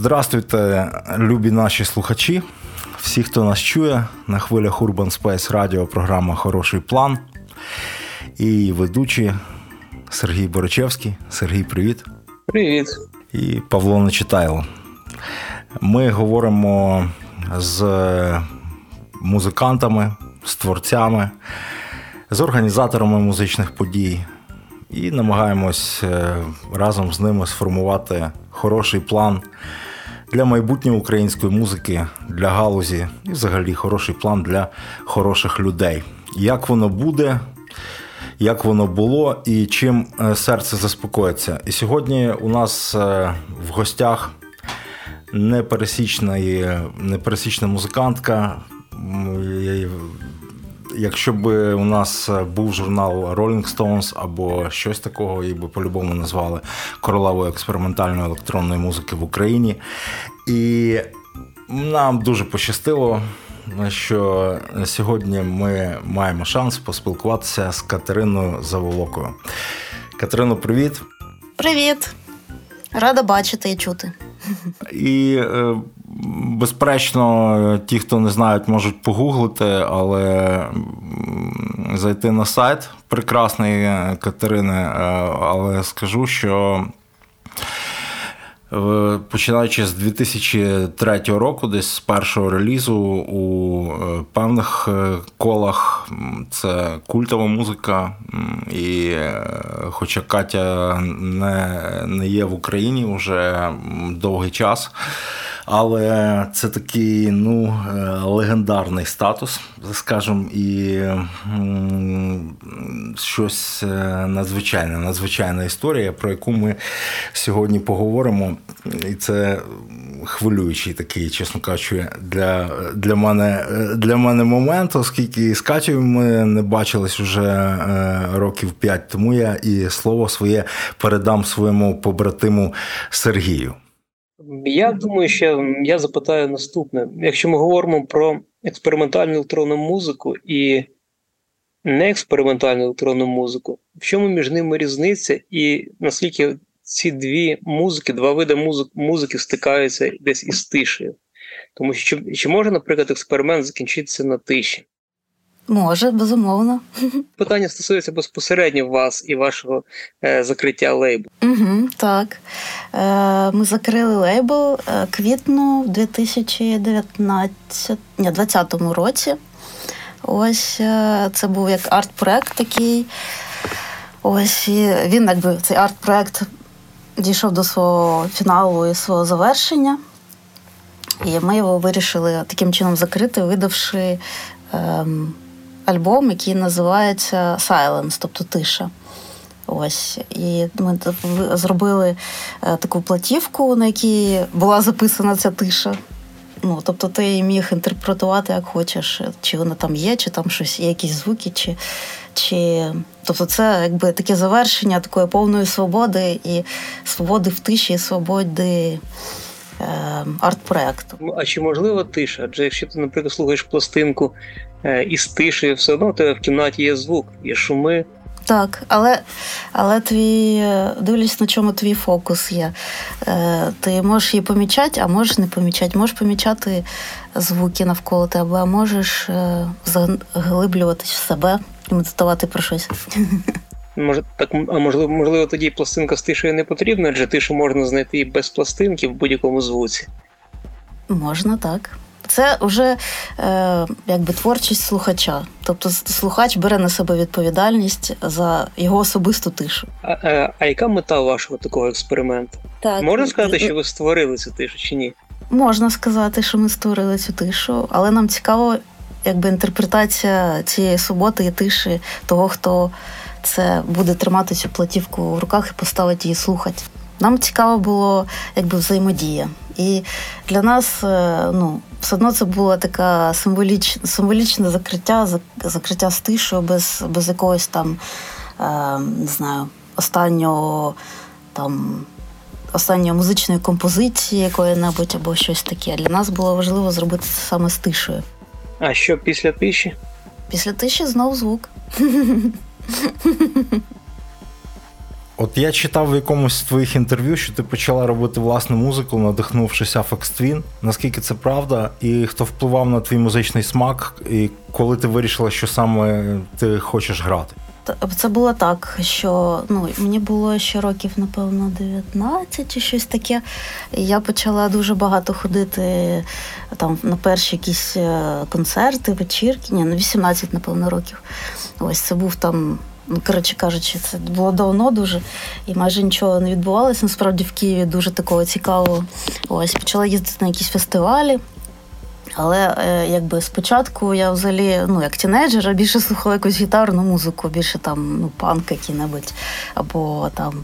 Здравствуйте, любі наші слухачі. Всі, хто нас чує на хвилях Urban Space Radio, програма Хороший план. І ведучі Сергій Борочевський. Сергій, привіт. Привіт. І Павло Нечитайло. Ми говоримо з музикантами, з творцями, з організаторами музичних подій і намагаємось е, разом з ними сформувати хороший план для майбутньої української музики, для галузі і взагалі хороший план для хороших людей. Як воно буде, як воно було і чим е, серце заспокоїться. І сьогодні у нас е, в гостях непересічна, непересічна музикантка. Якщо б у нас був журнал Rolling Stones або щось такого, її би по-любому назвали королевою експериментальної електронної музики в Україні. І нам дуже пощастило, що сьогодні ми маємо шанс поспілкуватися з Катериною Заволокою. Катерино, привіт. Привіт. Рада бачити і чути. І, е, безперечно, ті, хто не знають, можуть погуглити, але зайти на сайт прекрасний Катерини, е, але скажу, що. Починаючи з 2003 року, десь з першого релізу у е, певних колах це культова музика, і хоча Катя не не є в Україні вже довгий час, але це такий ну, е, легендарний статус, скажімо, і щось е, надзвичайне, надзвичайна історія, про яку ми сьогодні поговоримо. І це хвилюючий такий, чесно кажучи, для для, мене для мене момент, оскільки з Катєю ми не бачились вже е, років п'ять тому я і слово своє передам своєму побратиму Сергію. Я думаю, що я запитаю наступне: якщо ми говоримо про експериментальну електронну музику і неекспериментальну електронну музику, в чому між ними різниця, і наскільки ці дві музики, два види музик, музики стикаються десь із тишею? Тому що чи, чи може, наприклад, експеримент закінчитися на тиші? Може, безумовно. Питання стосується безпосередньо вас і вашого е, закриття лейбу. Угу, Так. Е, Ми закрили лейбл е, квітну в 2019 ні, 2020 році. Ось е, це був як арт-проект такий. Ось і він, якби цей арт-проект дійшов до свого фіналу і свого завершення. І ми його вирішили таким чином закрити, видавши. Ем, альбом, який називається Silence, тобто тиша. Ось. І ми зробили е, таку платівку, на якій була записана ця тиша. Ну, Тобто ти її міг інтерпретувати як хочеш, чи вона там є, чи там щось якісь звуки, чи. чи... Тобто це якби таке завершення такої повної свободи і свободи в тиші, і свободи е, арт-проекту. А чи можлива тиша? Адже якщо ти, наприклад, слухаєш пластинку Е, із тиші, все одно у тебе в кімнаті є звук, є шуми. Так, але але твій е, дивлюсь, на чому твій фокус є. Е, Ти можеш її помічати, а можеш не помічати. Можеш помічати звуки навколо тебе, а можеш е, заглиблюватись в себе і медитувати про щось. Може, так, а можливо, можливо, тоді пластинка з тишею не потрібна, адже тишу можна знайти і без пластинки в будь-якому звуці. Можна так. Це вже е, якби творчість слухача. Тобто слухач бере на себе відповідальність за його особисту тишу. А, а, а яка мета вашого такого експерименту? Так. Можна сказати, що ви створили цю тишу чи ні? Можна сказати, що ми створили цю тишу, але нам цікаво, якби інтерпретація цієї суботи і тиші того, хто це буде тримати цю платівку в руках і поставити її слухати. Нам цікаво було якби взаємодія. І для нас е, ну, все одно це було таке символічне символічне закриття, закриття з тишою без без якогось там е, не знаю, останнього там. Останньої музичної композиції якої-небудь або щось таке. Для нас було важливо зробити це саме з тишою. А що після тиші? Після тиші знов звук. От я читав в якомусь з твоїх інтерв'ю, що ти почала робити власну музику, надихнувшись Afex Twin. Наскільки це правда? І хто впливав на твій музичний смак, і коли ти вирішила, що саме ти хочеш грати? Це було так, що ну, мені було ще років, напевно, 19 чи щось таке. Я почала дуже багато ходити там на перші якісь е, концерти, вечірки. Ні, на 18, напевно, років. Ось це був там. Ну, коротше кажучи, це було давно дуже, і майже нічого не відбувалося. Насправді в Києві дуже такого цікавого. Ось почала їздити на якісь фестивалі. Але е, якби спочатку я взагалі, ну як тінейджер, більше слухала якусь гітарну музику, більше там ну, панк який-небудь. Або там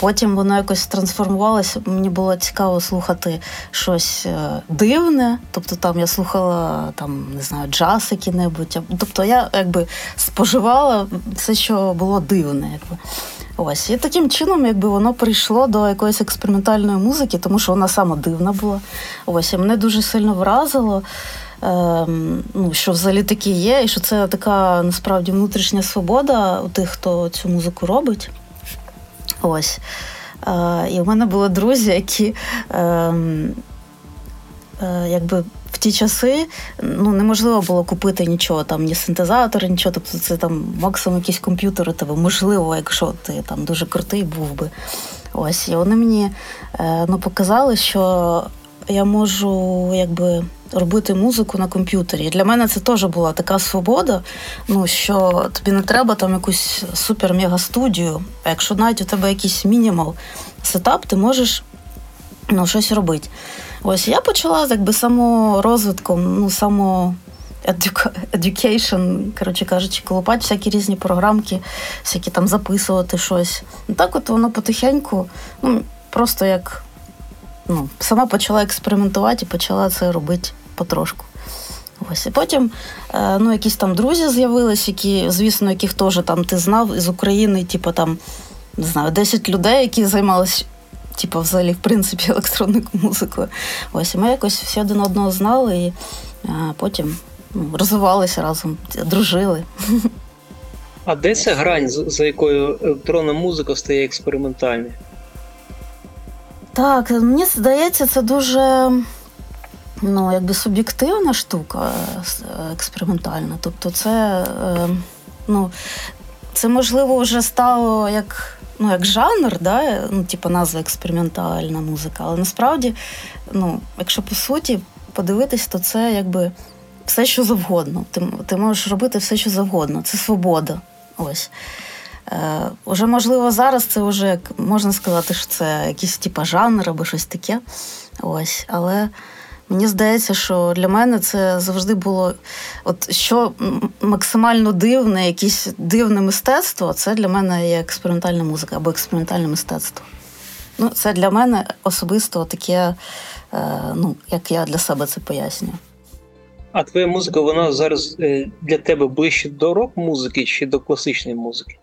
потім воно якось трансформувалося. Мені було цікаво слухати щось е, дивне. Тобто там я слухала там, не знаю, джаз який-небудь. Тобто я якби споживала все, що було дивне. Якби. Ось і таким чином, якби воно прийшло до якоїсь експериментальної музики, тому що вона сама дивна була. Ось і мене дуже сильно вразило. Ем, ну, що взагалі таке є, і що це така насправді внутрішня свобода у тих, хто цю музику робить. Ось. Е, і в мене були друзі, які е, якби в ті часи ну, неможливо було купити нічого, там ні синтезатори, нічого. Тобто це там максимум якісь комп'ютери тебе, можливо, якщо ти там дуже крутий був би. Ось, і вони мені е, ну, показали, що я можу якби робити музику на комп'ютері. Для мене це теж була така свобода, ну що тобі не треба там якусь супер-мега-студію. А якщо навіть у тебе якийсь мінімал сетап, ти можеш ну, щось робити. Ось я почала якби саморозвитком, ну само education, коротше кажучи, колопати всякі різні програмки, всякі там записувати щось. Ну так от воно потихеньку, ну просто як ну, сама почала експериментувати і почала це робити потрошку. Ось і потім е, ну, якісь там друзі з'явились, які, звісно, яких теж там ти знав із України, типу там не знаю, 10 людей, які займалися типу, взагалі, в принципі, електронною музикою. Ось і ми якось всі один одного знали і а, потім ну, розвивалися разом, дружили. А де ця грань, за якою електронна музика стає експериментальною? Так, мені здається, це дуже ну, якби суб'єктивна штука експериментальна. Тобто, це, е, ну, це можливо вже стало як ну, як жанр, да, ну, типу назва експериментальна музика. Але насправді, ну, якщо по суті подивитись, то це якби все, що завгодно. Ти ти можеш робити все, що завгодно. Це свобода. Ось. Е, Уже, можливо, зараз це вже можна сказати, що це якийсь типа жанр або щось таке. Ось. Але Мені здається, що для мене це завжди було от що максимально дивне, якесь дивне мистецтво це для мене є експериментальна музика або експериментальне мистецтво. Ну, Це для мене особисто таке, е, ну, як я для себе це пояснюю. А твоя музика, вона зараз е, для тебе ближче до рок-музики чи до класичної музики?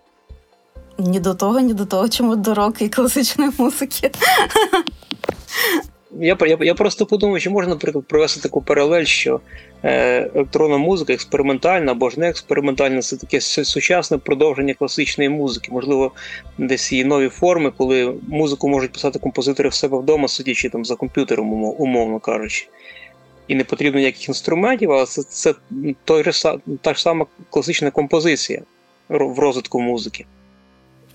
Ні до того, ні до того, чому до рок і класичної музики. Я я, я просто подумав, чи можна, наприклад, провести таку паралель, що е, електронна музика, експериментальна або ж не експериментальна, це таке сучасне продовження класичної музики. Можливо, десь її нові форми, коли музику можуть писати композитори в себе вдома, сидячи там за комп'ютером, умовно кажучи. І не потрібно ніяких інструментів, але це це той, та ж сама класична композиція в розвитку музики.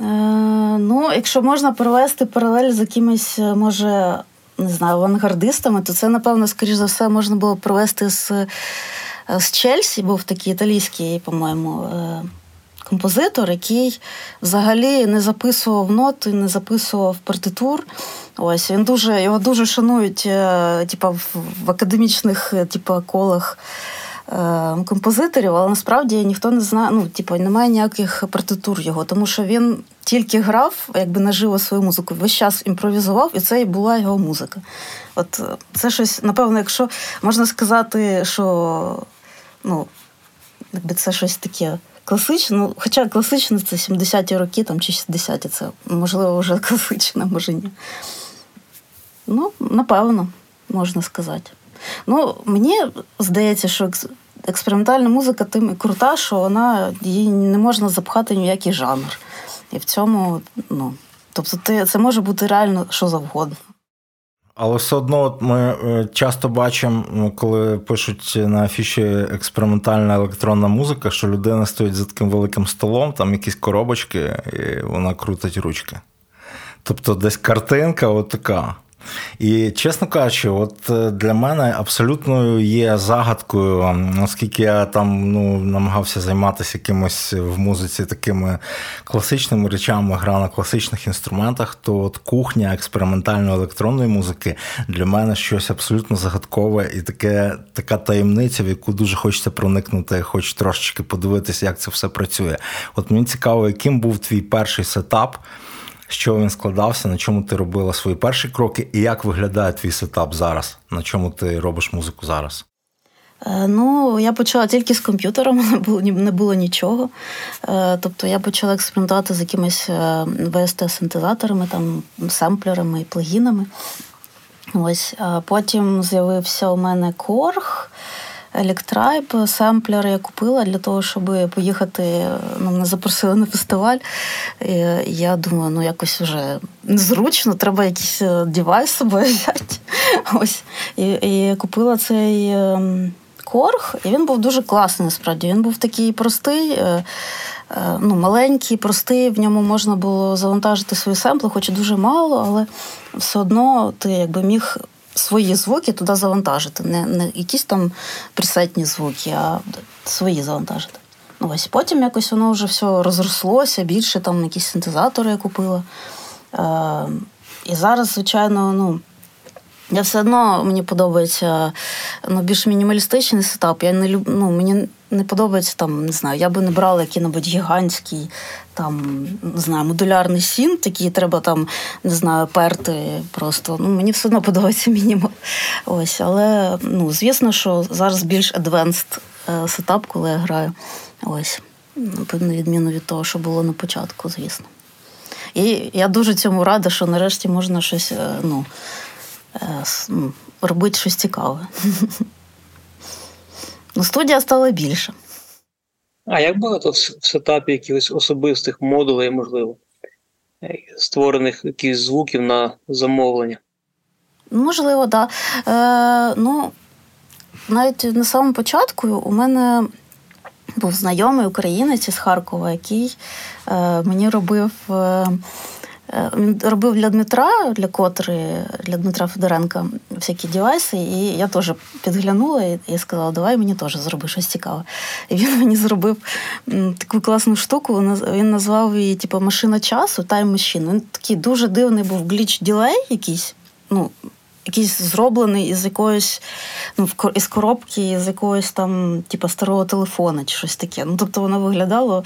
Е, Ну, якщо можна провести паралель з якимось, може, не знаю, авангардистами, то це, напевно, скоріш за все, можна було провести з з Чельсі, був такий італійський, по-моєму, е, композитор, який взагалі не записував ноти, не записував партитур. Ось він дуже його дуже шанують, е, типа в, академічних е, типа, колах. Композиторів, але насправді ніхто не знає, ну, типу, немає ніяких партитур його, тому що він тільки грав, якби наживо свою музику, весь час імпровізував, і це і була його музика. От е, це щось, напевно, якщо можна сказати, що ну, якби це щось таке класичне, ну, хоча класичне це 70-ті роки там, чи 60-ті, це можливо вже класичне, може ні. Ну, напевно, можна сказати. Ну, Мені здається, що експериментальна музика тим і крута, що вона її не можна запхати ніякий жанр. І в цьому, ну, Тобто, ти, це може бути реально що завгодно. Але все одно ми е, часто бачимо, ну, коли пишуть на афіші експериментальна електронна музика, що людина стоїть за таким великим столом, там якісь коробочки, і вона крутить ручки. Тобто десь картинка така. І, чесно кажучи, от е, для мене абсолютно є загадкою, оскільки я там ну, намагався займатися якимось в музиці такими класичними речами, гра на класичних інструментах, то от кухня експериментальної електронної музики для мене щось абсолютно загадкове і таке, така таємниця, в яку дуже хочеться проникнути, хоч трошечки подивитися, як це все працює. От мені цікаво, яким був твій перший сетап з чого він складався, на чому ти робила свої перші кроки, і як виглядає твій сетап зараз? На чому ти робиш музику зараз? Е, ну, я почала тільки з комп'ютером, не було не було нічого. Е, тобто я почала експериментувати з якимись е, VST-синтезаторами, там, семплерами і плагінами. Ось, Потім з'явився у мене корг. Електрайб, семплер я купила для того, щоб поїхати. Ну, мене запросили на фестиваль. І Я думаю, ну якось вже незручно, треба якийсь е, девайс собою взяти. Ось. І, і купила цей ем, корг, і він був дуже класний, насправді. Він був такий простий. Е, е, ну, Маленький, простий, в ньому можна було завантажити свої семпли, хоч і дуже мало, але все одно ти якби міг свої звуки туди завантажити. Не не якісь там присетні звуки, а свої завантажити. Ну, ось Потім якось воно вже все розрослося, більше там якісь синтезатори я купила. Е, І зараз, звичайно, ну. Я все одно мені подобається ну, більш мінімалістичний сетап. Я не люб... ну, Мені не подобається там, не знаю, я би не брала який-небудь гігантський там, не знаю, модулярний сін, який треба там, не знаю, перти просто. Ну, Мені все одно подобається мінімал. Ось, Але ну, звісно, що зараз більш е, сетап, коли я граю. Ось. На відміну від того, що було на початку, звісно. І я дуже цьому рада, що нарешті можна щось е, ну, е, ну, робити щось цікаве. Ну, Студія стала більше. А як багато в сетапі якихось особистих модулей, можливо, е, створених якихось звуків на замовлення? Можливо, так. Да. Е, Ну, навіть на самому початку у мене був знайомий українець із Харкова, який е, мені робив. Е, Е, він робив для Дмитра, для котри, для Дмитра Федоренка всякі девайси, і я теж підглянула і, сказала, давай мені теж зроби щось цікаве. І він мені зробив таку класну штуку. Він назвав її типу, машина часу, Time Machine. Він такий дуже дивний був гліч ділей якийсь. ну, Якийсь зроблений із якоїсь ну, із коробки, з якогось там, типу, старого телефона чи щось таке. Ну, Тобто воно виглядало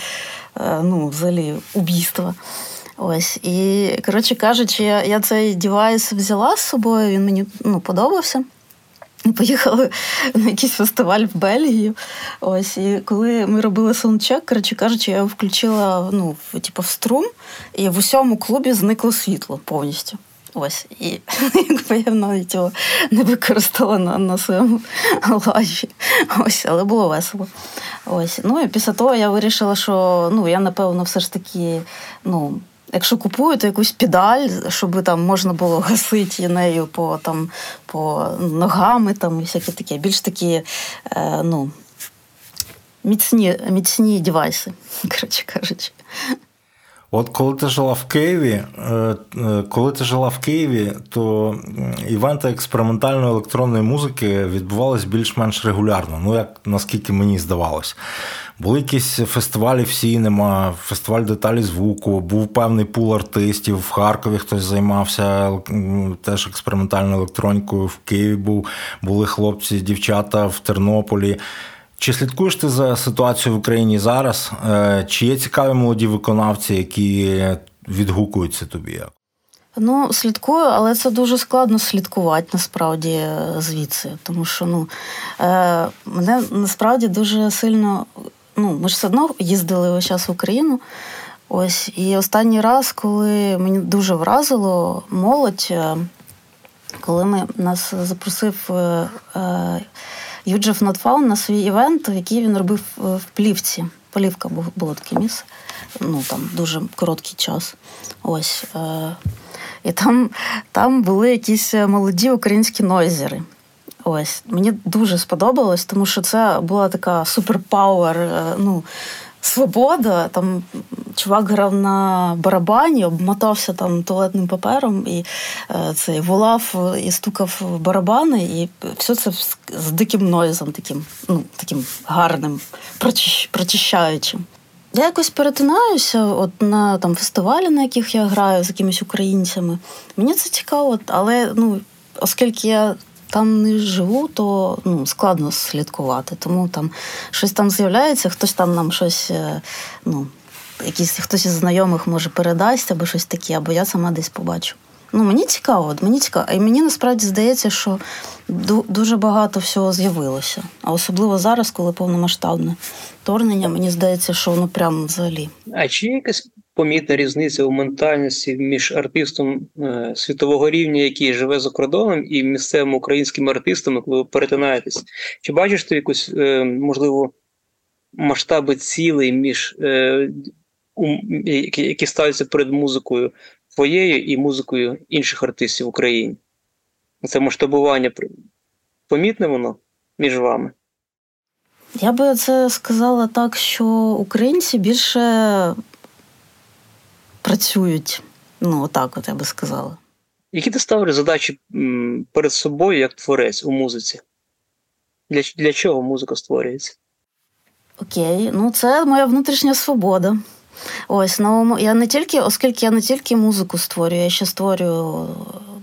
е, ну, взагалі убійство. Ось і коротше кажучи, я, я цей девайс взяла з собою. Він мені ну, подобався. Поїхали на якийсь фестиваль в Бельгію. Ось, і коли ми робили саундчек, коротше кажучи, я включила ну, в, типу, в струм, і в усьому клубі зникло світло повністю. Ось, і якби я навіть його не використала на на своєму лайві. Ось, але було весело. Ось. Ну і після того я вирішила, що ну, я, напевно, все ж таки, ну. Якщо купую, то якусь педаль, щоб там можна було гасити нею по там, по ногами там, і всяке таке. Більш такі е, ну, міцні міцні девайси, коротше кажучи. От коли ти жила в Києві, е, е, коли ти жила в Києві, то івенти експериментальної електронної музики відбувалися більш-менш регулярно, ну як наскільки мені здавалось. Були якісь фестивалі в Сінема, фестиваль деталі звуку, був певний пул артистів. В Харкові хтось займався теж експериментальною електронікою. В Києві був, були хлопці, дівчата в Тернополі. Чи слідкуєш ти за ситуацією в Україні зараз? Е, чи є цікаві молоді виконавці, які відгукуються тобі? Ну, слідкую, але це дуже складно слідкувати насправді звідси. Тому що ну, е, мене насправді дуже сильно. Ну, Ми ж все одно їздили весь час в Україну. Ось, І останній раз, коли мені дуже вразило молодь, е, коли ми нас запросив. Е, Ujif Notfound на свій івент, який він робив в плівці. Плівка було таке місце. Ну там дуже короткий час. Ось. Е, І там там були якісь молоді українські нойзери. Ось. Мені дуже сподобалось, тому що це була така super power. ну, Свобода, там чувак грав на барабані, обмотався там туалетним папером і е, цей волав і стукав барабани, і все це з диким нойзом, таким ну, таким гарним, прочищаючим. Я якось перетинаюся от на там фестивалі, на яких я граю з якимись українцями. Мені це цікаво, але ну, оскільки я там не живу, то ну, складно слідкувати. Тому там щось там з'являється, хтось там нам щось, е, ну, якийсь хтось із знайомих може передасть або щось таке, або я сама десь побачу. Ну, Мені цікаво, мені цікаво. І мені насправді здається, що дуже багато всього з'явилося. А особливо зараз, коли повномасштабне вторгнення, мені здається, що воно прямо взагалі. А чи є якась помітна різниця у ментальності між артистом е, світового рівня, який живе за кордоном, і місцевими українськими артистами, коли ви перетинаєтесь? Чи бачиш ти якусь, е, можливо, масштаби цілей між е, які ставляться перед музикою твоєю і музикою інших артистів в Україні? Це масштабування помітне воно між вами? Я би це сказала так, що українці більше працюють. Ну, отак, от я би сказала. Які ти ставиш задачі перед собою як творець у музиці? Для для чого музика створюється? Окей, ну це моя внутрішня свобода. Ось ну я не тільки, оскільки я не тільки музику створюю, я ще створюю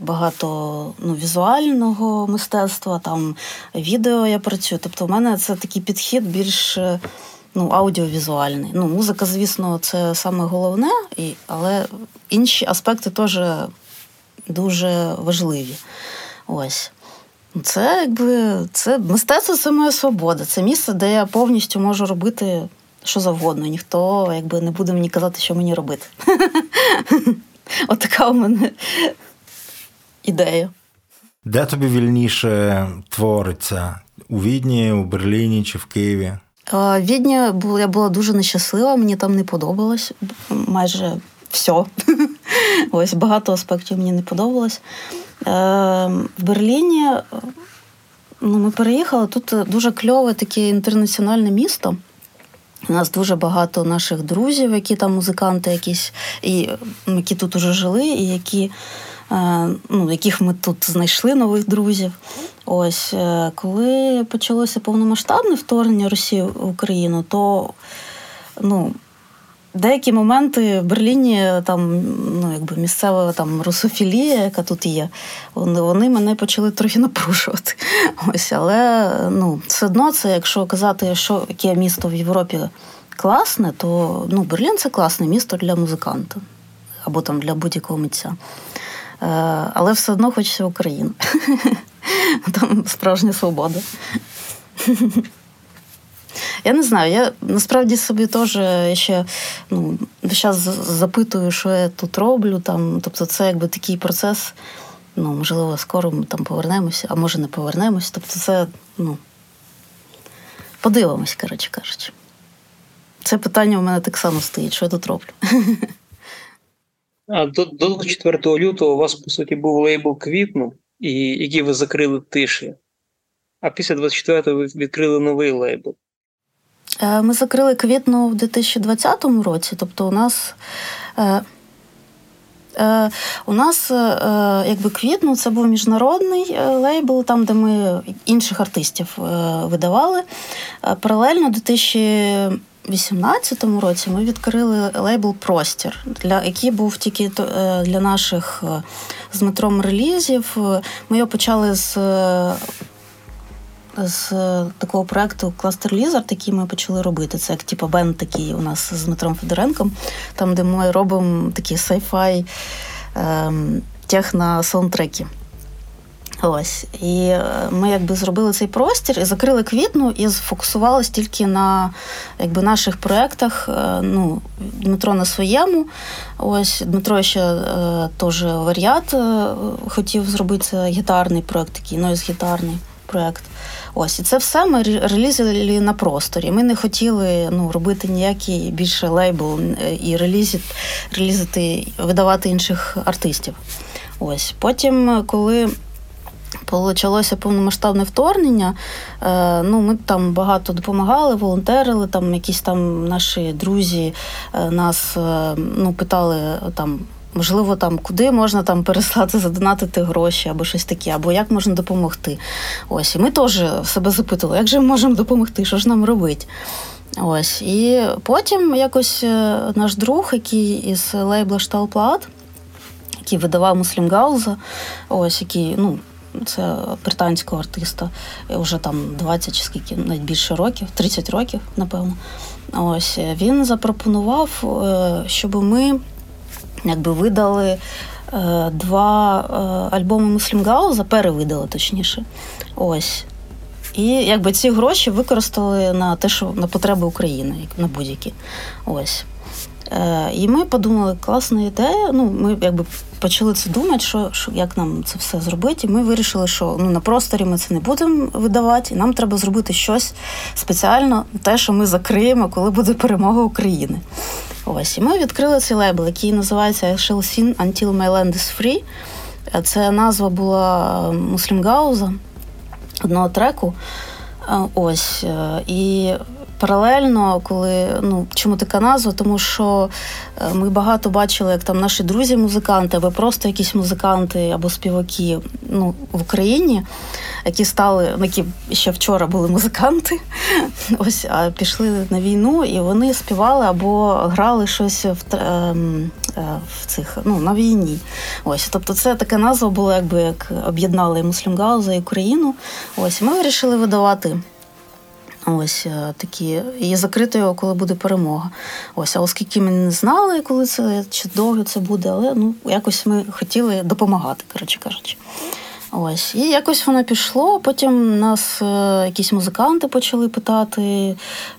багато ну, візуального мистецтва, там відео я працюю. Тобто, у мене це такий підхід більш ну, аудіовізуальний. Ну, Музика, звісно, це саме головне, і, але інші аспекти теж дуже важливі. Ось. Це якби це мистецтво це моя свобода. Це місце, де я повністю можу робити що завгодно. Ніхто якби не буде мені казати, що мені робити. От така у мене ідея. Де тобі вільніше твориться? У Відні, у Берліні чи в Києві? В Відні я була дуже нещаслива, мені там не подобалось майже все. Ось багато аспектів мені не подобалось. Е, в Берліні ну, ми переїхали. Тут дуже кльове таке інтернаціональне місто. У нас дуже багато наших друзів, які там музиканти, якісь, і які тут уже жили, і які, е, ну, яких ми тут знайшли нових друзів. Ось е, коли почалося повномасштабне вторгнення Росії в Україну, то ну, деякі моменти в Берліні там ну, якби місцева там русофілія, яка тут є, вони мене почали трохи напрушувати. Ось, Але ну, все одно це, якщо казати, що яке місто в Європі класне, то ну, Берлін це класне місто для музиканта або там для будь-якого митця. Е, але все одно хочеться Україну. Там справжня свобода. Я не знаю, я насправді собі теж ще ну, зараз запитую, що я тут роблю. Там, Тобто, це якби такий процес. Ну, можливо, скоро ми там повернемося, а може не повернемось. Тобто, це, ну, подивимось, коротше кажучи. Це питання у мене так само стоїть, що я тут роблю. До, до 4 лютого у вас, по суті, був лейбл квітну, і який ви закрили тиші. А після 24-го ви відкрили новий лейбл. Е, ми закрили квітну в 2020 році. Тобто, у нас е, е, у нас якби квітну це був міжнародний лейбл, там, де ми інших артистів видавали. Паралельно у 2018 році ми відкрили лейбл Простір, для який був тільки для наших з метром релізів. Ми його почали з з е, такого проекту Cluster Lizard, який ми почали робити. Це як типу бенд такий у нас з Дмитром Федоренком, там, де ми робимо такі sci-fi ем, техно саундтреки. Ось. І е, ми якби зробили цей простір і закрили квітну і сфокусувалися тільки на якби, наших проєктах. Е, ну, Дмитро на своєму. Ось Дмитро ще е, теж варіат е, хотів зробити гітарний проєкт, такий, ну, гітарний. проект. Ось і це все ми релізили на просторі. Ми не хотіли ну, робити ніякий більше лейбл і релізити, релізити, видавати інших артистів. Ось потім, коли почалося повномасштабне вторгнення. Е, ну, Ми там багато допомагали, волонтерили, там якісь там наші друзі е, нас е, ну, питали там. Можливо, там куди можна там переслати, задонатити гроші або щось таке, або як можна допомогти. Ось, і ми теж себе запитували, як же ми можемо допомогти, що ж нам робити. Ось. І потім якось наш друг, який із лейбла Шталплат, який видавав Муслімгауза, ось який, ну, це британського артиста, вже там 20 чи скільки, навіть більше років, 30 років, напевно. Ось він запропонував, е, щоб ми якби видали е, два е, альбоми Муслімгауза, перевидали точніше. Ось. І якби ці гроші використали на те, що на потреби України, на будь-які. Ось. Е, І ми подумали, класна ідея. Ну, ми якби почали це думати, що що як нам це все зробити. І ми вирішили, що ну на просторі ми це не будемо видавати, і нам треба зробити щось спеціально, те, що ми закриємо, коли буде перемога України. Ось і ми відкрили цей лейбл, який називається I shall sing until my land is free. Це назва була е, Муслімгауза, одного треку. Е, ось. І паралельно, коли ну чому така назва? Тому що е, ми багато бачили, як там наші друзі-музиканти, або просто якісь музиканти або співаки ну, в Україні, які стали, ну, які ще вчора були музиканти, ось а пішли на війну, і вони співали або грали щось в ем, е, в цих ну на війні. Ось, тобто, це така назва була, якби як об'єднали Муслімгауза і Україну. Ось ми вирішили видавати. Ось е, такі і закрити його, коли буде перемога. Ось, а оскільки ми не знали, коли це чи довго це буде, але ну якось ми хотіли допомагати, коротше кажучи. Ось, і якось воно пішло. Потім нас е, якісь музиканти почали питати,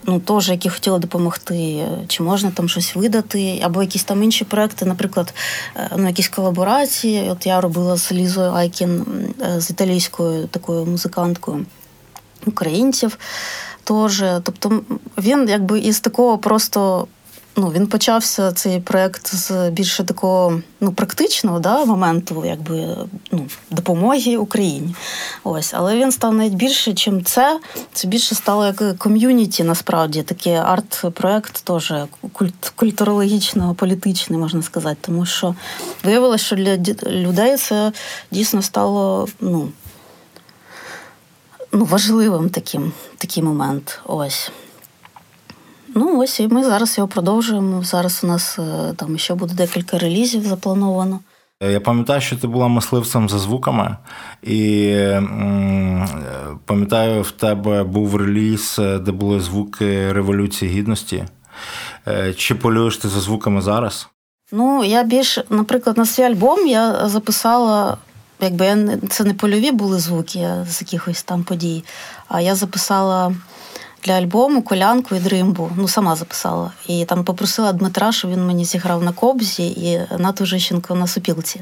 ну теж які хотіли допомогти, чи можна там щось видати, або якісь там інші проекти, наприклад, е, ну якісь колаборації. От я робила з Лізою Айкін, з італійською такою музиканткою українців теж. Тобто він якби із такого просто. Ну, він почався цей проект з більше такого ну, практичного да, моменту, якби ну, допомоги Україні. Ось, але він став навіть більше, чим це. Це більше стало як ком'юніті, насправді такий арт-проект, теж культ, культурологічно політичний, можна сказати. Тому що виявилося, що для людей це дійсно стало ну, ну, важливим таким такий момент. Ось. Ну, ось і ми зараз його продовжуємо. Зараз у нас е, там ще буде декілька релізів заплановано. Я пам'ятаю, що ти була мисливцем за звуками, і пам'ятаю, в тебе був реліз, е, де були звуки Революції Гідності. Е, чи полюєш ти за звуками зараз? Ну, я більш, наприклад, на свій альбом я записала якби я це не польові були звуки з якихось там подій. А я записала для альбому колянку і дримбу. Ну, сама записала. І там попросила Дмитра, щоб він мені зіграв на кобзі і Нату Жищенко на супілці.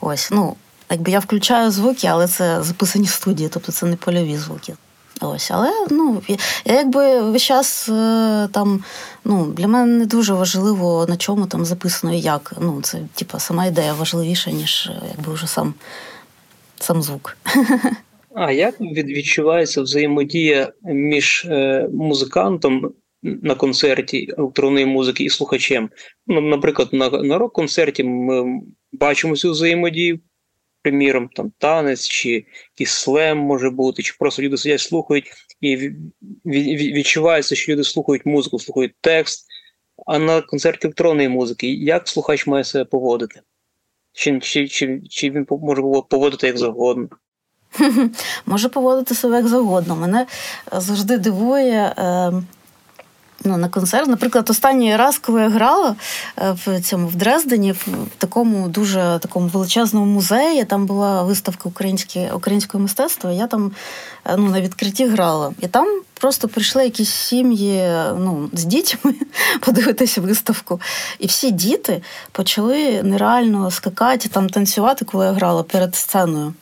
Ось, ну, якби я включаю звуки, але це записані в студії, тобто це не польові звуки. Ось, але ну я якби весь час е, там ну для мене не дуже важливо на чому там записано і як. Ну це типа сама ідея важливіша, ніж якби вже сам сам звук. А як відчувається взаємодія між е, музикантом на концерті електронної музики і слухачем? Ну, Наприклад, на на рок-концерті ми бачимо цю взаємодію, приміром, там танець, чи якийсь слем може бути, чи просто люди сидять, слухають, і відчувається, що люди слухають музику, слухають текст. А на концерті електронної музики як слухач має себе поводити? Чи чи, чи, чи він може поводити як завгодно? Може поводити себе як завгодно. Мене завжди дивує. Е, ну, На концерт, наприклад, останній раз, коли я грала е, в цьому в Дрездені, в такому дуже такому величезному музеї, там була виставка українського мистецтва. Я там е, ну, на відкритті грала. І там просто прийшли якісь сім'ї ну, з дітьми подивитися виставку. І всі діти почали нереально скакати, там танцювати, коли я грала перед сценою.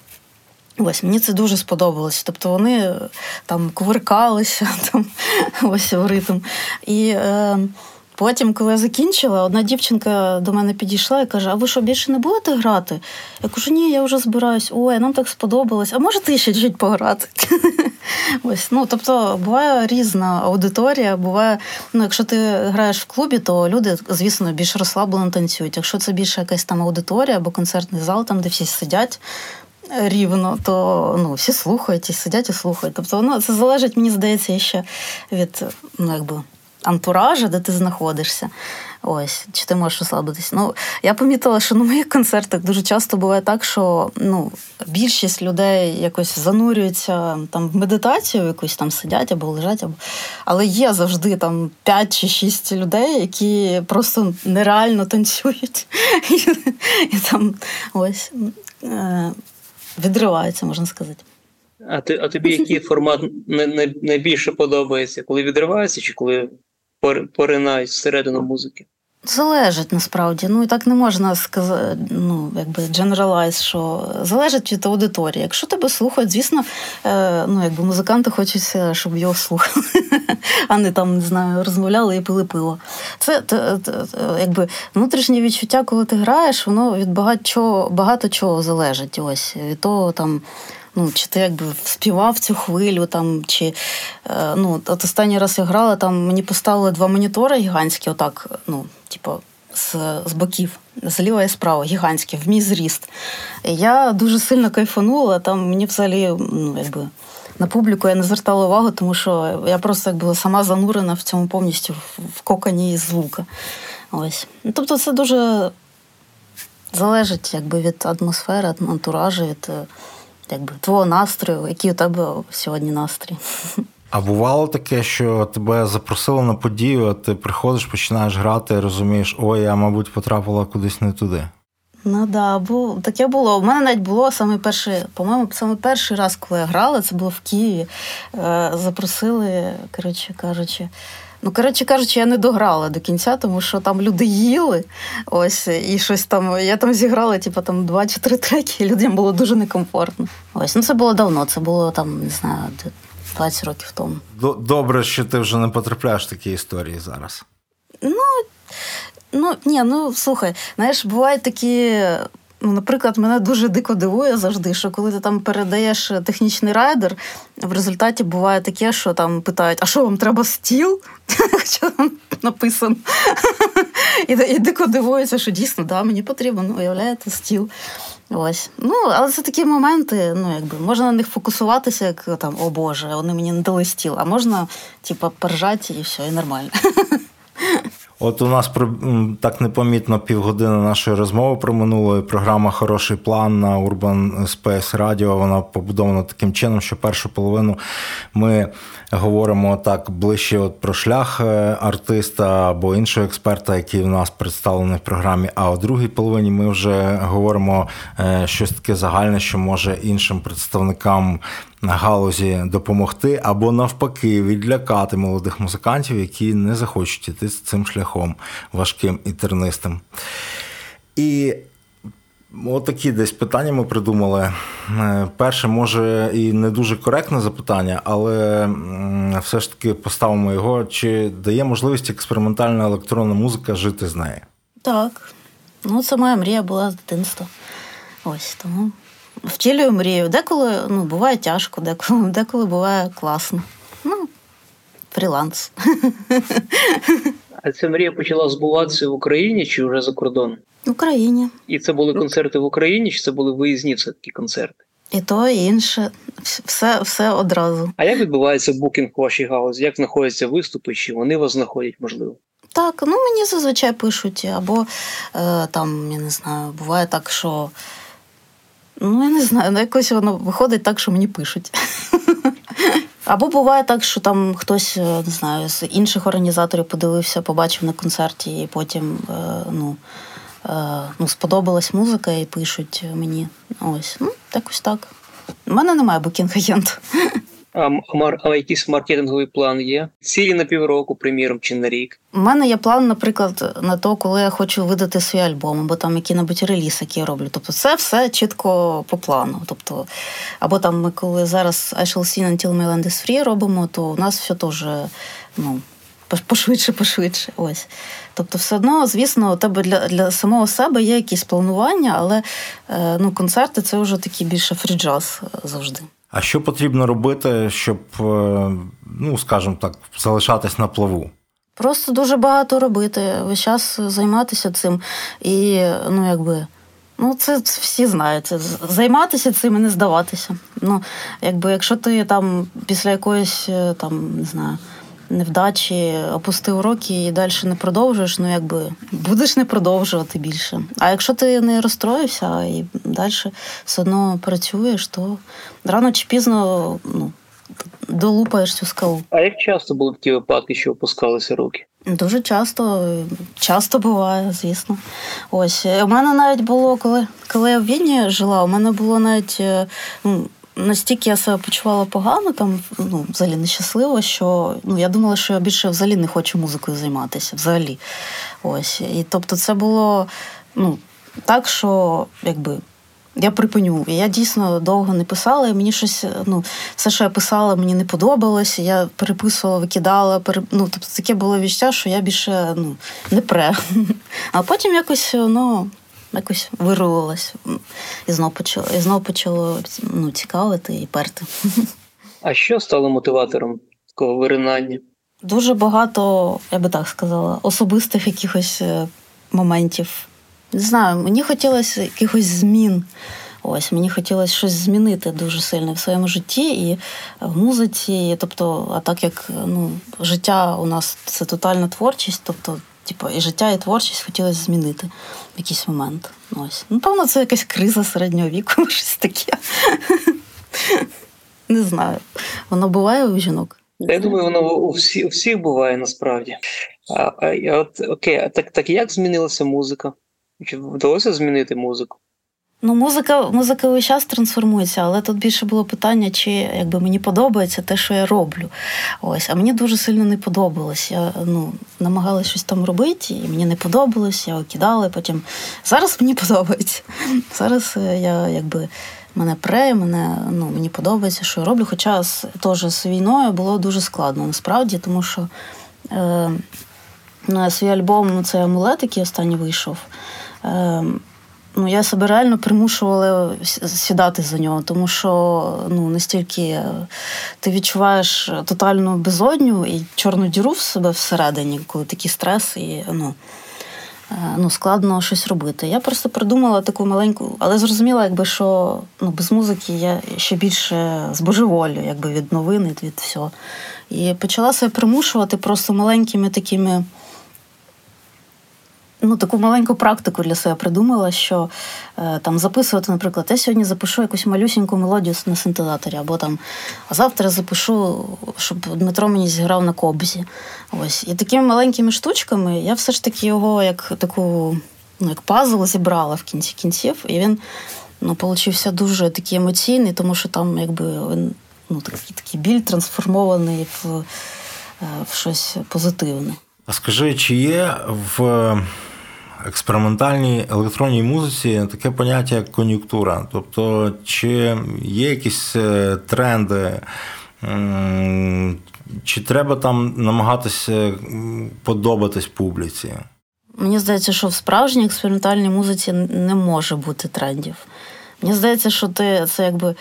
Ось мені це дуже сподобалось. Тобто вони там кувиркалися там, ось в ритм. І е, Потім, коли я закінчила, одна дівчинка до мене підійшла і каже: А ви що більше не будете грати? Я кажу, ні, я вже збираюсь. Ой, нам так сподобалось. А може ти ще чуть пограти? Ось, ну тобто буває різна аудиторія. Буває, ну якщо ти граєш в клубі, то люди, звісно, більш розслаблено танцюють. Якщо це більше якась там аудиторія або концертний зал, там де всі сидять. Рівно, то ну, всі слухають і сидять і слухають. Тобто, ну, це залежить, мені здається, ще від ну, якби, антуража, де ти знаходишся. Ось, чи ти можеш розслабитись. Ну, я помітила, що на моїх концертах дуже часто буває так, що ну, більшість людей якось занурюються там в медитацію, якусь там сидять або лежать, або але є завжди там 5 чи 6 людей, які просто нереально танцюють і, і там ось е, відриваються, можна сказати. А ти, а тобі який формат найбільше подобається? Коли відривається, чи коли поринають всередину музики? Залежить насправді. Ну і так не можна сказати, ну якби generalize, що залежить від аудиторії. Якщо тебе слухають, звісно, е, ну якби музиканти хочеться, щоб його слухали, а не там не знаю, розмовляли і пили пиво. Це якби внутрішнє відчуття, коли ти граєш, воно від багато чого багато чого залежить. Ось від того там ну, чи ти якби співав цю хвилю, там, чи е, ну, от останній раз я грала, там мені поставили два монітори гігантські, отак, ну, типу, з з боків, зліва і справа, гігантські, в мій зріст. Я дуже сильно кайфанула, там мені взагалі, ну, якби. На публіку я не звертала увагу, тому що я просто як була сама занурена в цьому повністю в кокані звука. Ось. Ну, Тобто це дуже залежить якби, від атмосфери, антуражу, від якби твого настрою, який у тебе сьогодні настрій. А бувало таке, що тебе запросили на подію, а ти приходиш, починаєш грати, і розумієш, ой, я, мабуть, потрапила кудись не туди. Ну да, бо таке було. У мене навіть було саме перший, по-моєму, саме перший раз, коли я грала, це було в Києві. Е, запросили, коротше кажучи. Ну, коротше кажучи, я не дограла до кінця, тому що там люди їли. Ось, і щось там. Я там зіграла, типу, там два чи три треки, і людям було дуже некомфортно. Ось, ну це було давно, це було там, не знаю, 20 років тому. Добре, що ти вже не потрапляєш в такі історії зараз. Ну, ну ні, ну слухай, знаєш, бувають такі. Ну, Наприклад, мене дуже дико дивує завжди, що коли ти там передаєш технічний райдер, в результаті буває таке, що там питають: а що вам треба стіл? Що там написано? І і дико дивується, що дійсно да, мені потрібен, ну, уявляєте, стіл. Ось. Ну, Але це такі моменти, ну, якби можна на них фокусуватися, як там, о Боже, вони мені не дали стіл, а можна, типу, поржати і все, і нормально. От у нас так непомітно півгодини нашої розмови про минулої програма Хороший план на Urban Space Radio. Вона побудована таким чином, що першу половину ми говоримо так ближче от про шлях е, артиста або іншого експерта, який в нас представлений в програмі. А у другій половині ми вже говоримо е, щось таке загальне, що може іншим представникам галузі допомогти, або навпаки відлякати молодих музикантів, які не захочуть іти з цим шляхом важким і тернистим. І От десь питання ми придумали. Е, перше, може, і не дуже коректне запитання, але все ж таки поставимо його. Чи дає можливість експериментальна електронна музика жити з нею? Так. Ну, це моя мрія була з дитинства. Ось тому втілюю мрію. Деколи ну, буває тяжко, деколи, деколи буває класно. Ну, фріланс. А ця мрія почала збуватися в Україні чи вже за кордоном? В Україні. І це були концерти в Україні, чи це були виїзні все такі концерти? І то, і інше, все все одразу. А як відбувається букінг в вашій гаузі? Як знаходяться виступи, чи вони вас знаходять, можливо? Так, ну мені зазвичай пишуть, або е, там, я не знаю, буває так, що ну я не знаю, ну якось воно виходить так, що мені пишуть. Або буває так, що там хтось е, не знаю, з інших організаторів подивився, побачив на концерті, і потім е, ну, е, ну, сподобалась музика і пишуть мені. Ось, ну, якось так. У мене немає букінг-агенту. А, а, якийсь маркетинговий план є? Цілі на півроку, приміром, чи на рік? У мене є план, наприклад, на то, коли я хочу видати свій альбом, або там який-небудь реліз, який я роблю. Тобто, це все чітко по плану. Тобто, або там ми коли зараз I shall sing until my land is free робимо, то у нас все теж ну, пошвидше, пошвидше. Ось. Тобто, все одно, звісно, у тебе для для самого себе є якісь планування, але е, ну, концерти це вже такий більше фріджаз завжди. А що потрібно робити, щоб, е, ну скажімо так, залишатись на плаву? Просто дуже багато робити, весь час займатися цим. І ну, якби. Ну, це всі знають. Займатися цим і не здаватися. Ну, якби, якщо ти там після якоїсь е, там, не знаю, невдачі опустив уроки і далі не продовжуєш, ну якби будеш не продовжувати більше. А якщо ти не розстроївся і далі все одно працюєш, то рано чи пізно ну, долупаєш цю скалу. А як часто були такі випадки, що опускалися руки? Дуже часто, часто буває, звісно. Ось у мене навіть було, коли коли я в Відні жила, у мене було навіть е, ну, настільки я себе почувала погано, там ну, взагалі нещасливо, що ну, я думала, що я більше взагалі не хочу музикою займатися. Взагалі. Ось. І тобто, це було ну, так, що якби. Я припиню. Я дійсно довго не писала, і мені щось, ну, все, що я писала, мені не подобалось. Я переписувала, викидала. Переп... Ну, тобто таке було відчуття, що я більше ну, не пре. А потім якось ну, якось вирвалась і знов почало і знов почало ну, цікавити і перти. А що стало мотиватором такого виринання? Дуже багато, я би так сказала, особистих якихось е, моментів. Не знаю, мені хотілося якихось змін. Ось мені хотілося щось змінити дуже сильно в своєму житті і в музиці. Тобто, а так як ну, життя у нас це тотальна творчість, тобто Типу, і життя, і творчість хотілося змінити в якийсь момент. Ось. Ну, певно, це якась криза середнього віку, щось таке. Не знаю. Воно буває у жінок? Я думаю, воно у всі, у всіх буває насправді. А, а от окей, а так так як змінилася музика? Чи вдалося змінити музику? Ну, музика музика весь час трансформується, але тут більше було питання, чи якби мені подобається те, що я роблю. Ось, а мені дуже сильно не подобалось. Я ну, намагалася щось там робити, і мені не подобалось, я окидала, потім зараз мені подобається. Зараз е, я якби. Мене пре, мене ну мені подобається, що я роблю. Хоча теж з війною було дуже складно насправді, тому що е, ну, свій альбом ну, це амулет, який останній вийшов. Е, ну, я себе реально примушувала сідати за нього, тому що ну, настільки ти відчуваєш тотальну безодню і чорну діру в себе всередині, коли такий стрес і ну. Е, ну, складно щось робити. Я просто придумала таку маленьку, але зрозуміла, якби що ну, без музики я ще більше збожеволю, якби від новин від всього. І почала себе примушувати просто маленькими такими ну, таку маленьку практику для себе придумала, що е, там записувати, наприклад, я сьогодні запишу якусь малюсіньку мелодію на синтезаторі, або там а завтра запишу, щоб Дмитро мені зіграв на кобзі. Ось. І такими маленькими штучками я все ж таки його як таку, ну, як пазл зібрала в кінці кінців, і він ну, получився дуже такий емоційний, тому що там якби він ну, такий, такий біль трансформований в, е, в щось позитивне. А скажи, чи є в експериментальній електронній музиці таке поняття як кон'юнктура. Тобто, чи є якісь е, тренди, чи треба там намагатися подобатись публіці? Мені здається, що в справжній експериментальній музиці не може бути трендів. Мені здається, що ти це якби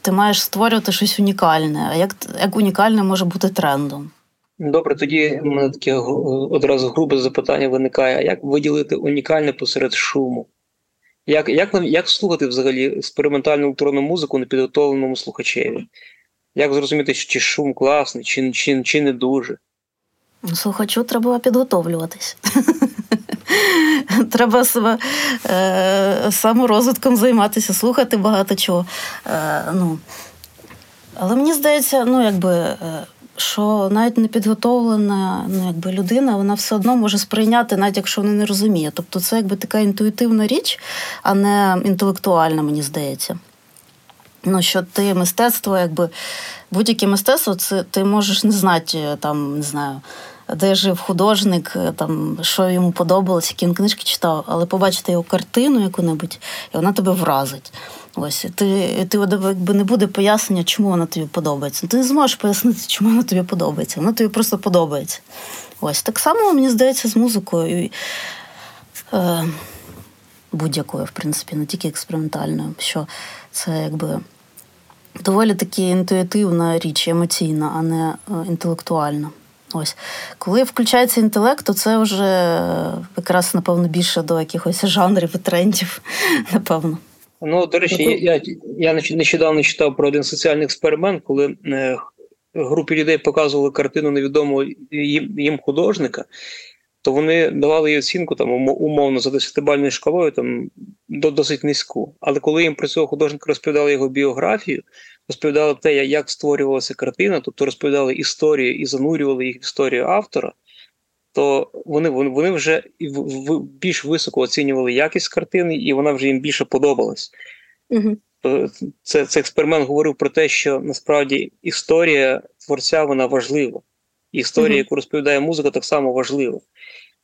ти маєш створювати щось унікальне. А як як унікальне може бути трендом? Добре, тоді в мене таке одразу грубе запитання виникає: як виділити унікальне посеред шуму? Як як, як слухати взагалі експериментальну електронну музику непідготовленому слухачеві? Як зрозуміти, чи шум класний, чи чи, чи не дуже? Слухачу треба підготовлюватись. Треба себе саморозвитком займатися, слухати багато чого. Е, ну. Але мені здається, ну якби. Е, що навіть непідготовлена ну, якби людина, вона все одно може сприйняти, навіть якщо вона не розуміє. Тобто це якби така інтуїтивна річ, а не інтелектуальна, мені здається. Ну, що ти мистецтво, якби будь-яке мистецтво, це ти можеш не знати, там, не знаю, де жив художник, там, що йому подобалось, які він книжки читав, але побачити його картину яку-небудь, і вона тебе вразить. Ось ти ти якби не буде пояснення, чому вона тобі подобається. Ти не зможеш пояснити, чому вона тобі подобається. Вона тобі просто подобається. Ось так само, мені здається, з музикою. Е, Будь-якою, в принципі, не тільки експериментальною, що це якби доволі таки інтуїтивна річ, емоційна, а не е, інтелектуальна. Ось. Коли включається інтелект, то це вже якраз, напевно, більше до якихось жанрів і трендів, напевно. Ну, до речі, я я нещодавно читав про один соціальний експеримент, коли е, групі людей показували картину невідомого їм, їм художника, то вони давали їй оцінку там умовно за десятибальною шкалою там досить низьку. Але коли їм про цього художника розповідали його біографію, розповідали те, як створювалася картина, тобто розповідали історію і занурювали їх в історію автора, то вони вони, вже більш високо оцінювали якість картини, і вона вже їм більше подобалась. Угу. Це, Цей експеримент говорив про те, що насправді історія творця вона важлива. Історія, угу. яку розповідає музика, так само важлива.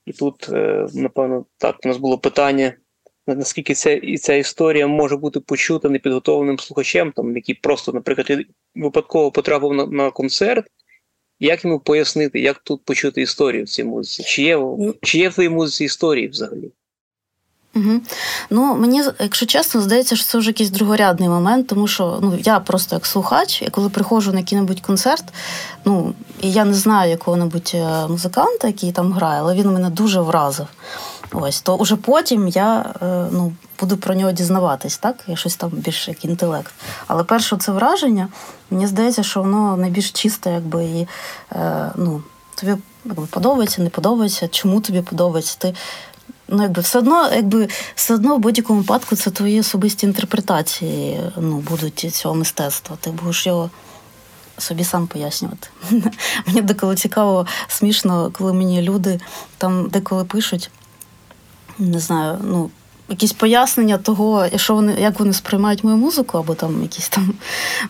І тут, е, напевно, так у нас було питання наскільки ця і ця історія може бути почута непідготовленим слухачем, там який просто, наприклад, випадково потрапив на, на концерт. Як йому пояснити, як тут почути історію в цій музиці? Чи є ну, чи є в твоїй музиці історії взагалі? Угу. Ну, Мені, якщо чесно, здається, що це вже якийсь другорядний момент, тому що ну, я просто як слухач, і коли приходжу на який-небудь концерт, ну, і я не знаю якого-небудь е, музиканта, який там грає, але він мене дуже вразив. Ось, то уже потім я е, ну, буду про нього дізнаватись, так? Я щось там більш як інтелект. Але перше це враження, мені здається, що воно найбільш чисте, якби і е, ну, тобі якби, подобається, не подобається, чому тобі подобається. Ти Ну, якби все одно, якби все одно в будь-якому випадку це твої особисті інтерпретації ну, будуть цього мистецтва. Ти будеш його собі сам пояснювати. Мені деколи цікаво, смішно, коли мені люди там деколи пишуть не знаю, ну. Якісь пояснення того, що вони, як вони сприймають мою музику, або там якісь там.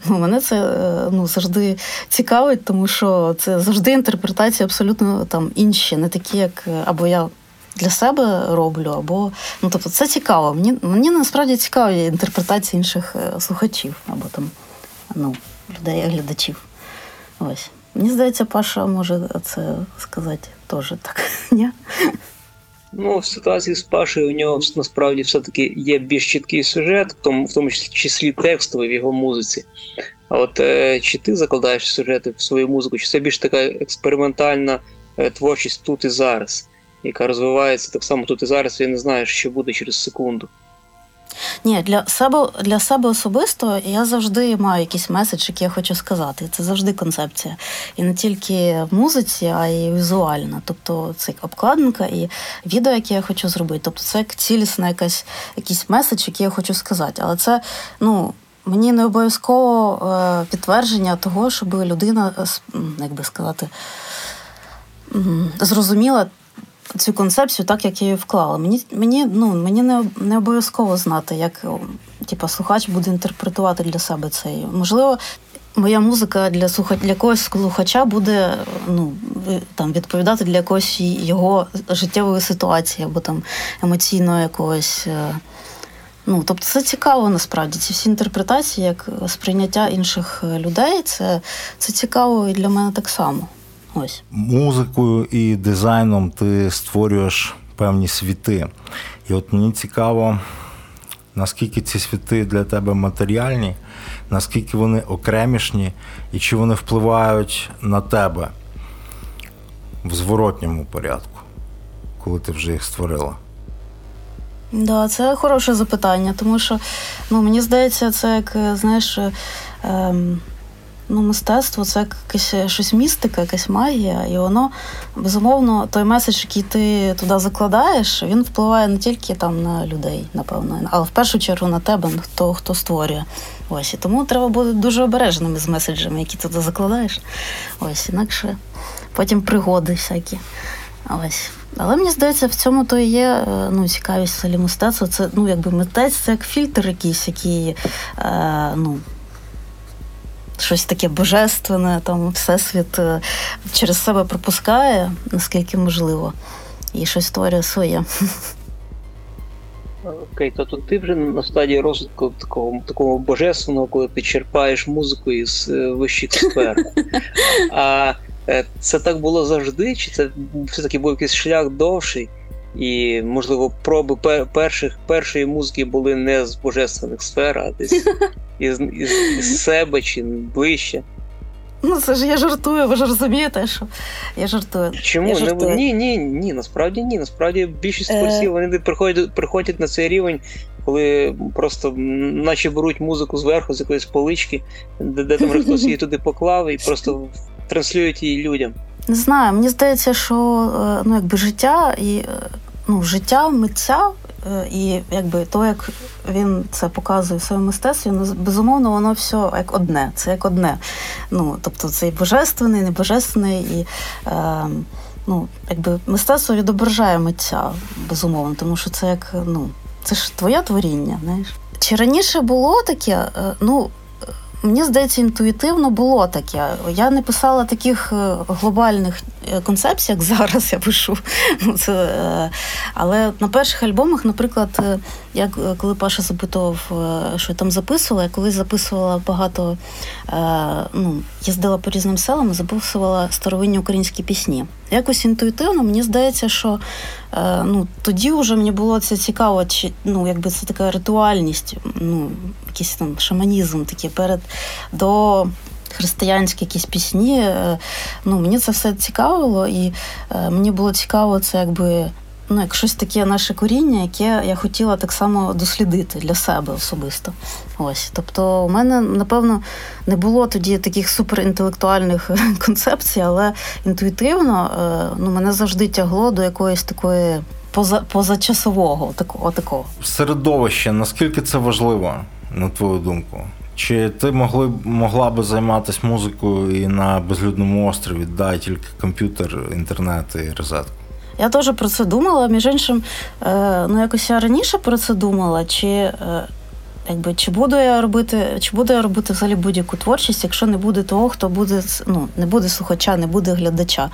Ну, Мене це е, ну, завжди цікавить, тому що це завжди інтерпретації абсолютно там інші, не такі, як або я для себе роблю, або ну тобто це цікаво. Мені мені насправді цікаві інтерпретації інших е, слухачів або там ну, людей, глядачів. Ось. Мені здається, Паша може це сказати теж так. Ні? Ну, в ситуації з Пашею у нього насправді все-таки є більш чіткий сюжет, в тому, числі текстовий в його музиці. А от е, чи ти закладаєш сюжети в свою музику, чи це більш така експериментальна е, творчість тут і зараз, яка розвивається так само тут і зараз, і не знаєш, що буде через секунду. Ні, для себе для себе особисто я завжди маю якийсь меседж, який я хочу сказати. Це завжди концепція. І не тільки в музиці, а й візуальна. Тобто це обкладинка і відео, яке я хочу зробити. Тобто це як цілісна якась якийсь меседж, який я хочу сказати. Але це, ну. Мені не обов'язково е, підтвердження того, щоб людина, як би сказати, зрозуміла цю концепцію так, як я її вклала. Мені мені, ну, мені не не обов'язково знати, як типу, слухач буде інтерпретувати для себе цей. Можливо, моя музика для слуха... для когось слухача буде ну, там, відповідати для якоїсь його життєвої ситуації або там емоційного якогось. Е, ну, Тобто це цікаво насправді. Ці всі інтерпретації, як сприйняття інших людей, це, це цікаво і для мене так само. Ось музикою і дизайном ти створюєш певні світи. І от мені цікаво, наскільки ці світи для тебе матеріальні, наскільки вони окремішні, і чи вони впливають на тебе в зворотньому порядку, коли ти вже їх створила. Да, це хороше запитання, тому що ну, мені здається, це як знаєш. Ем... Ну, мистецтво це якась щось містика, якась магія, і воно безумовно той меседж, який ти туди закладаєш, він впливає не тільки там на людей, напевно, але в першу чергу на тебе, хто хто створює. Ось і тому треба бути дуже обережними з меседжами, які туди закладаєш. Ось, інакше потім пригоди всякі. Ось. Але мені здається, в цьому то і є е, ну, цікавість взагалі мистецтва. Це ну, якби митець, це як фільтр якийсь, який е, ну, щось таке божественне, там всесвіт е, через себе пропускає, наскільки можливо, і щось створює своє. Окей, тобто ти вже на стадії розвитку такого такого божественного, коли ти черпаєш музику із е, вищих сфер. А е, це так було завжди, чи це все-таки був якийсь шлях довший? І, можливо, проби перших, першої музики були не з божественних сфер, а десь із, із, із себе чи ближче. Ну, це ж я жартую, ви ж розумієте, що я жартую. Чому? Я жартую. Ні, ні, ні, насправді ні. Насправді більшість е. вони приходять приходять на цей рівень, коли просто наче беруть музику зверху з якоїсь полички, де, де там хтось її туди поклав, і просто транслюють її людям. Не знаю, мені здається, що е, ну, якби життя і е, ну, життя митця Е, і якби то, як він це показує в своєму мистецтві, ну безумовно, воно все як одне. Це як одне. Ну, Тобто цей божественний, небожественний і. Е, Ну, якби мистецтво відображає митця, безумовно, тому що це як ну, це ж твоє творіння. знаєш. Чи раніше було таке? Е, ну, Мені здається, інтуїтивно було таке. Я не писала таких е, глобальних е, концепцій, як зараз я пишу. Ну, е, Але на перших альбомах, наприклад, я коли Паша запитував, що я там записувала, я колись записувала багато, ну, їздила по різним селам записувала старовинні українські пісні. Якось інтуїтивно, мені здається, що ну, тоді вже мені було це цікаво, чи ну, якби це така ритуальність, ну, якийсь там шаманізм такий перед до християнські якісь пісні. Е, ну, Мені це все цікавило, і е, мені було цікаво це якби. Ну, як щось таке наше коріння, яке я хотіла так само дослідити для себе особисто. Ось. Тобто, у мене, напевно, не було тоді таких суперінтелектуальних концепцій, але інтуїтивно е, ну, мене завжди тягло до якоїсь такої поза, позачасового такого, такого. Середовище, наскільки це важливо, на твою думку? Чи ти могли, могла би займатися музикою і на безлюдному острові, дай тільки комп'ютер, інтернет і розетку? Я теж про це думала. Між іншим, е, ну якось я раніше про це думала, чи е, якби чи буду я робити, чи буду я робити взагалі будь-яку творчість, якщо не буде того, хто буде ну, не буде слухача, не буде глядача.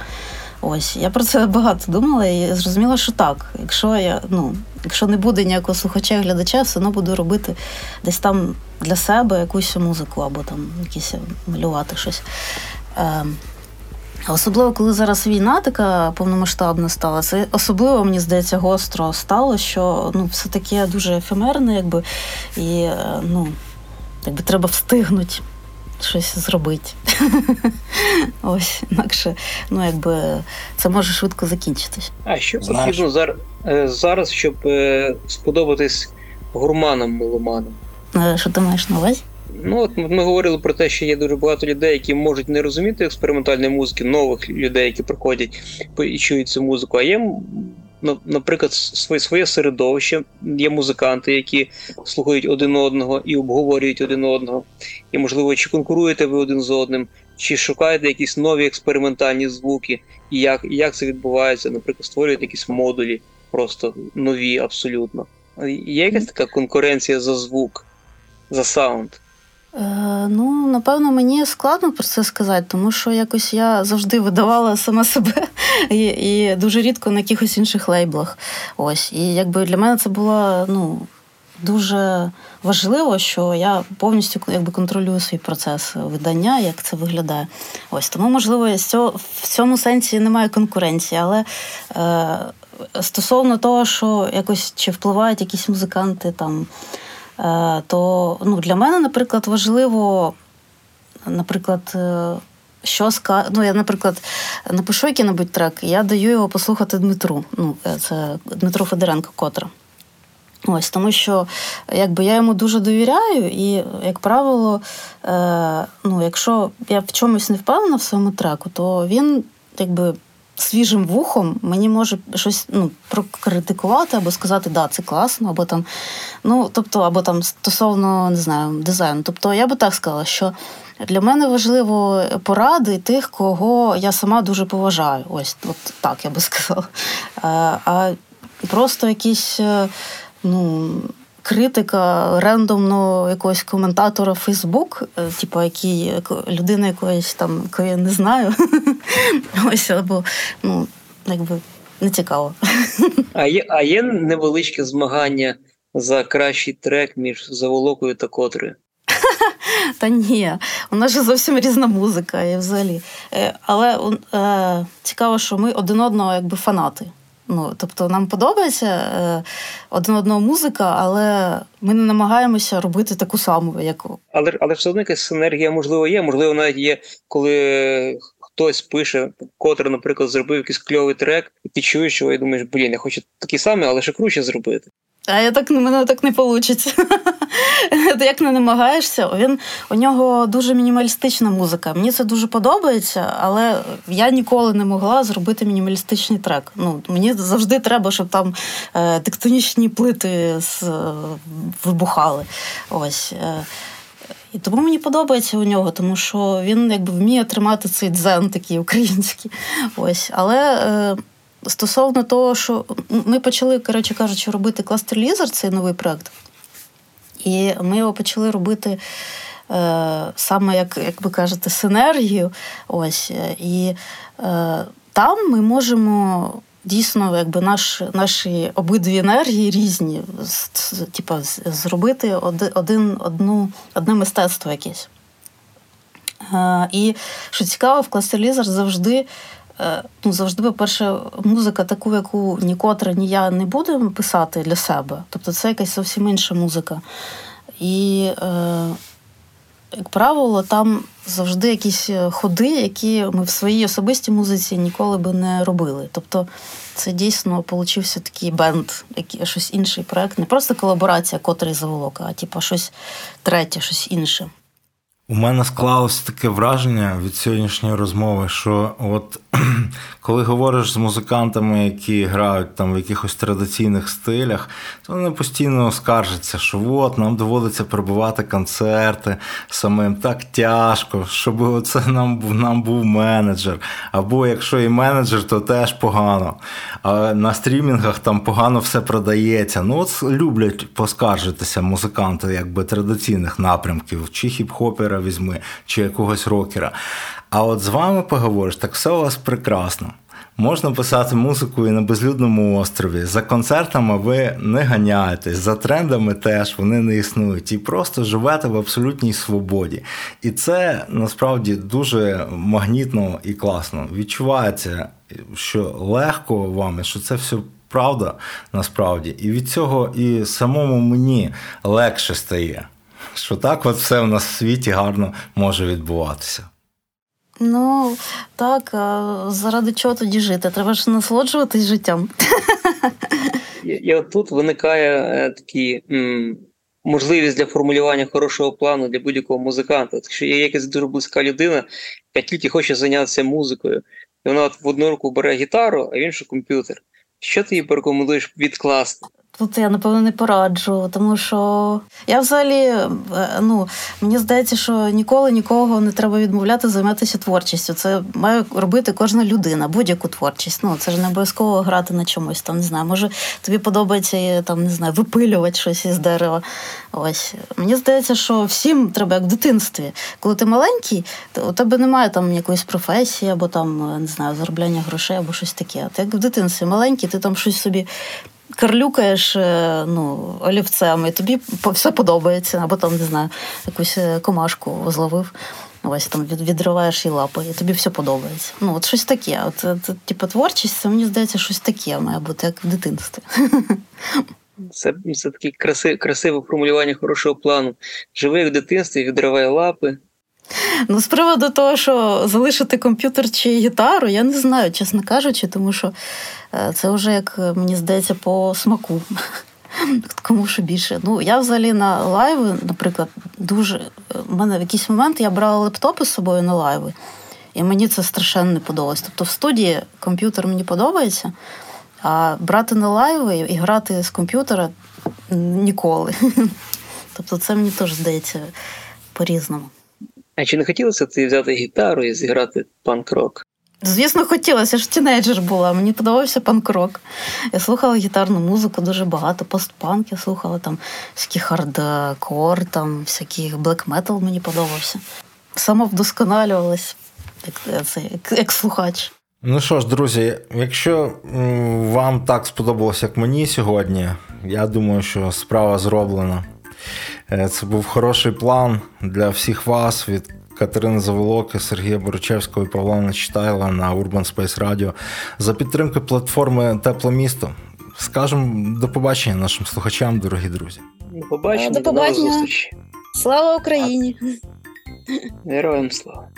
Ось я про це багато думала і зрозуміла, що так. Якщо я ну, якщо не буде ніякого слухача і глядача, все одно буду робити десь там для себе якусь музику або там якісь малювати щось. Е, Особливо, коли зараз війна така повномасштабна стала, це особливо, мені здається, гостро стало, що ну, все таке дуже ефемерне, якби, і е, ну, якби треба встигнути щось зробити. Ось, інакше, ну, якби це може швидко закінчитись. А що потрібно зараз, е, зараз, щоб е, сподобатись гурманам меломанам? Що ти маєш на увазі? Ну, от ми говорили про те, що є дуже багато людей, які можуть не розуміти експериментальної музики, нових людей, які приходять і чують цю музику. А є, наприклад, своє своє середовище, є музиканти, які слухають один одного і обговорюють один одного. І, можливо, чи конкуруєте ви один з одним, чи шукаєте якісь нові експериментальні звуки, і як, і як це відбувається, наприклад, створюєте якісь модулі, просто нові абсолютно. Є якась така конкуренція за звук, за саунд. Е, ну, напевно, мені складно про це сказати, тому що якось я завжди видавала сама себе і і дуже рідко на якихось інших лейблах. Ось. І якби для мене це було ну, дуже важливо, що я повністю якби, контролюю свій процес видання, як це виглядає. Ось Тому, можливо, в цьому сенсі немає конкуренції, але. Е, Стосовно того, що якось чи впливають якісь музиканти там то ну, для мене, наприклад, важливо, наприклад, е, що ска... ну, я, наприклад, напишу який-небудь трек, я даю його послухати Дмитру. Ну, е, це Дмитру Федоренко котра. Ось, тому що якби я йому дуже довіряю, і, як правило, е, ну, якщо я в чомусь не впевнена в своєму треку, то він якби свіжим вухом мені може щось ну, прокритикувати або сказати, да, це класно, або там, ну, тобто, або там стосовно не знаю, дизайну. Тобто, я би так сказала, що для мене важливо поради тих, кого я сама дуже поважаю. Ось от так я би сказала. А, просто якісь, е, ну. Критика рендомно якогось коментатора Фейсбук, типу, який людина якоїсь там, яку я не знаю. Ось або ну, якби не цікаво. А є, а є невеличке змагання за кращий трек між заволокою та котрою? Та ні, у нас же зовсім різна музика і взагалі. Е, але е, цікаво, що ми один одного якби фанати. Ну, Тобто нам подобається е, один одного музика, але ми не намагаємося робити таку саму, яку Але але все одно якась синергія, можливо, є. Можливо, навіть є, коли хтось пише, котрий, наприклад, зробив якийсь кльовий трек, і ти чуєш його і думаєш, блін, я хочу такий самий, але ще круче зробити. А я так мене так не вийде. Ти як не намагаєшся, він у нього дуже мінімалістична музика. Мені це дуже подобається, але я ніколи не могла зробити мінімалістичний трек. Ну, Мені завжди треба, щоб там е, тектонічні плити з, е, вибухали. Ось. Е, і тому мені подобається у нього, тому що він якби вміє тримати цей дзен такий український. Ось. Але е, стосовно того, що ми почали, коротше кажучи, робити кластер Lizard, цей новий проект. І ми його почали робити е, саме, як як ви кажете, синергію. Ось. І е, там ми можемо. Дійсно, якби наш, наші обидві енергії різні, типа, зробити один, одну, одне мистецтво якесь. Е, і що цікаво, в кластерізер завжди Е, ну, завжди, по-перше, музика, таку, яку ні котра, ні я не будемо писати для себе. Тобто це якась зовсім інша музика. І, е, як правило, там завжди якісь ходи, які ми в своїй особистій музиці ніколи би не робили. Тобто це дійсно получився такий бенд, який, щось інший проект. Не просто колаборація, котрий заволока, а типу щось третє, щось інше. У мене склалось таке враження від сьогоднішньої розмови, що от коли говориш з музикантами, які грають там в якихось традиційних стилях, то вони постійно скаржаться, що от нам доводиться прибувати концерти самим так тяжко, щоб оце нам нам був менеджер. Або якщо і менеджер, то теж погано. А на стрімінгах там погано все продається. Ну от люблять поскаржитися музиканти якби традиційних напрямків, чи візьми, чи якогось рокера. А от з вами поговориш, так все у вас прекрасно. Можна писати музику і на безлюдному острові. За концертами ви не ганяєтесь, за трендами теж вони не існують. І просто живете в абсолютній свободі. І це насправді дуже магнітно і класно. Відчувається, що легко вам, що це все правда насправді. І від цього і самому мені легше стає. Що так, от все в нас в світі гарно може відбуватися. Ну, так, а заради чого тоді жити? Треба ж насолоджуватись життям. І, і от тут виникає е, такі м, можливість для формулювання хорошого плану для будь-якого музиканта. Якщо є якась дуже близька людина, яка тільки хоче зайнятися музикою, і вона от в одну руку бере гітару, а в іншу комп'ютер. Що ти їй порекомендуєш відкласти? Тут я напевно не пораджу, тому що я взагалі е, ну мені здається, що ніколи нікого не треба відмовляти займатися творчістю. Це має робити кожна людина, будь-яку творчість. Ну це ж не обов'язково грати на чомусь. Там не знаю, може тобі подобається там не знаю, випилювати щось із дерева. Ось мені здається, що всім треба як в дитинстві. Коли ти маленький, то у тебе немає там якоїсь професії, або там не знаю, заробляння грошей, або щось таке. А Ти як в дитинстві маленький, ти там щось собі карлюкаєш е, ну, олівцем, і тобі все подобається, або там, не знаю, якусь е, комашку зловив. Ось там відриваєш її лапи, і тобі все подобається. Ну, от щось таке. От, от типу, творчість, це мені здається, щось таке має бути, як в дитинстві. Це це таке красиве, красиве формулювання хорошого плану. Живи в дитинстві, відривай лапи. Ну, з приводу того, що залишити комп'ютер чи гітару, я не знаю, чесно кажучи, тому що е, це вже, як мені здається, по смаку. Кому що більше. Ну, я взагалі на лайви, наприклад, дуже. У мене в якийсь момент я брала лептопи з собою на лайви, і мені це страшенно не подобалось. Тобто в студії комп'ютер мені подобається, а брати на лайви і грати з комп'ютера ніколи. Тобто, це мені теж здається по-різному. А чи не хотілося ти взяти гітару і зіграти панк-рок? Звісно, хотілося, я ж тінейджер була. Мені подобався панк-рок. Я слухала гітарну музику дуже багато. Постпанк я слухала там всякий хардкор, там всякий блек метал мені подобався. Самовдосконалювалась як, це, як, як слухач. Ну що ж, друзі, якщо вам так сподобалось, як мені сьогодні, я думаю, що справа зроблена. Е, це був хороший план для всіх вас від Катерини Заволоки, Сергія Борочевського і Павла Нечитайла на Urban Space Radio за підтримки платформи Тепле місто. Скажемо до побачення нашим слухачам, дорогі друзі. До побачення, до побачення. Слава Україні! Героям слава!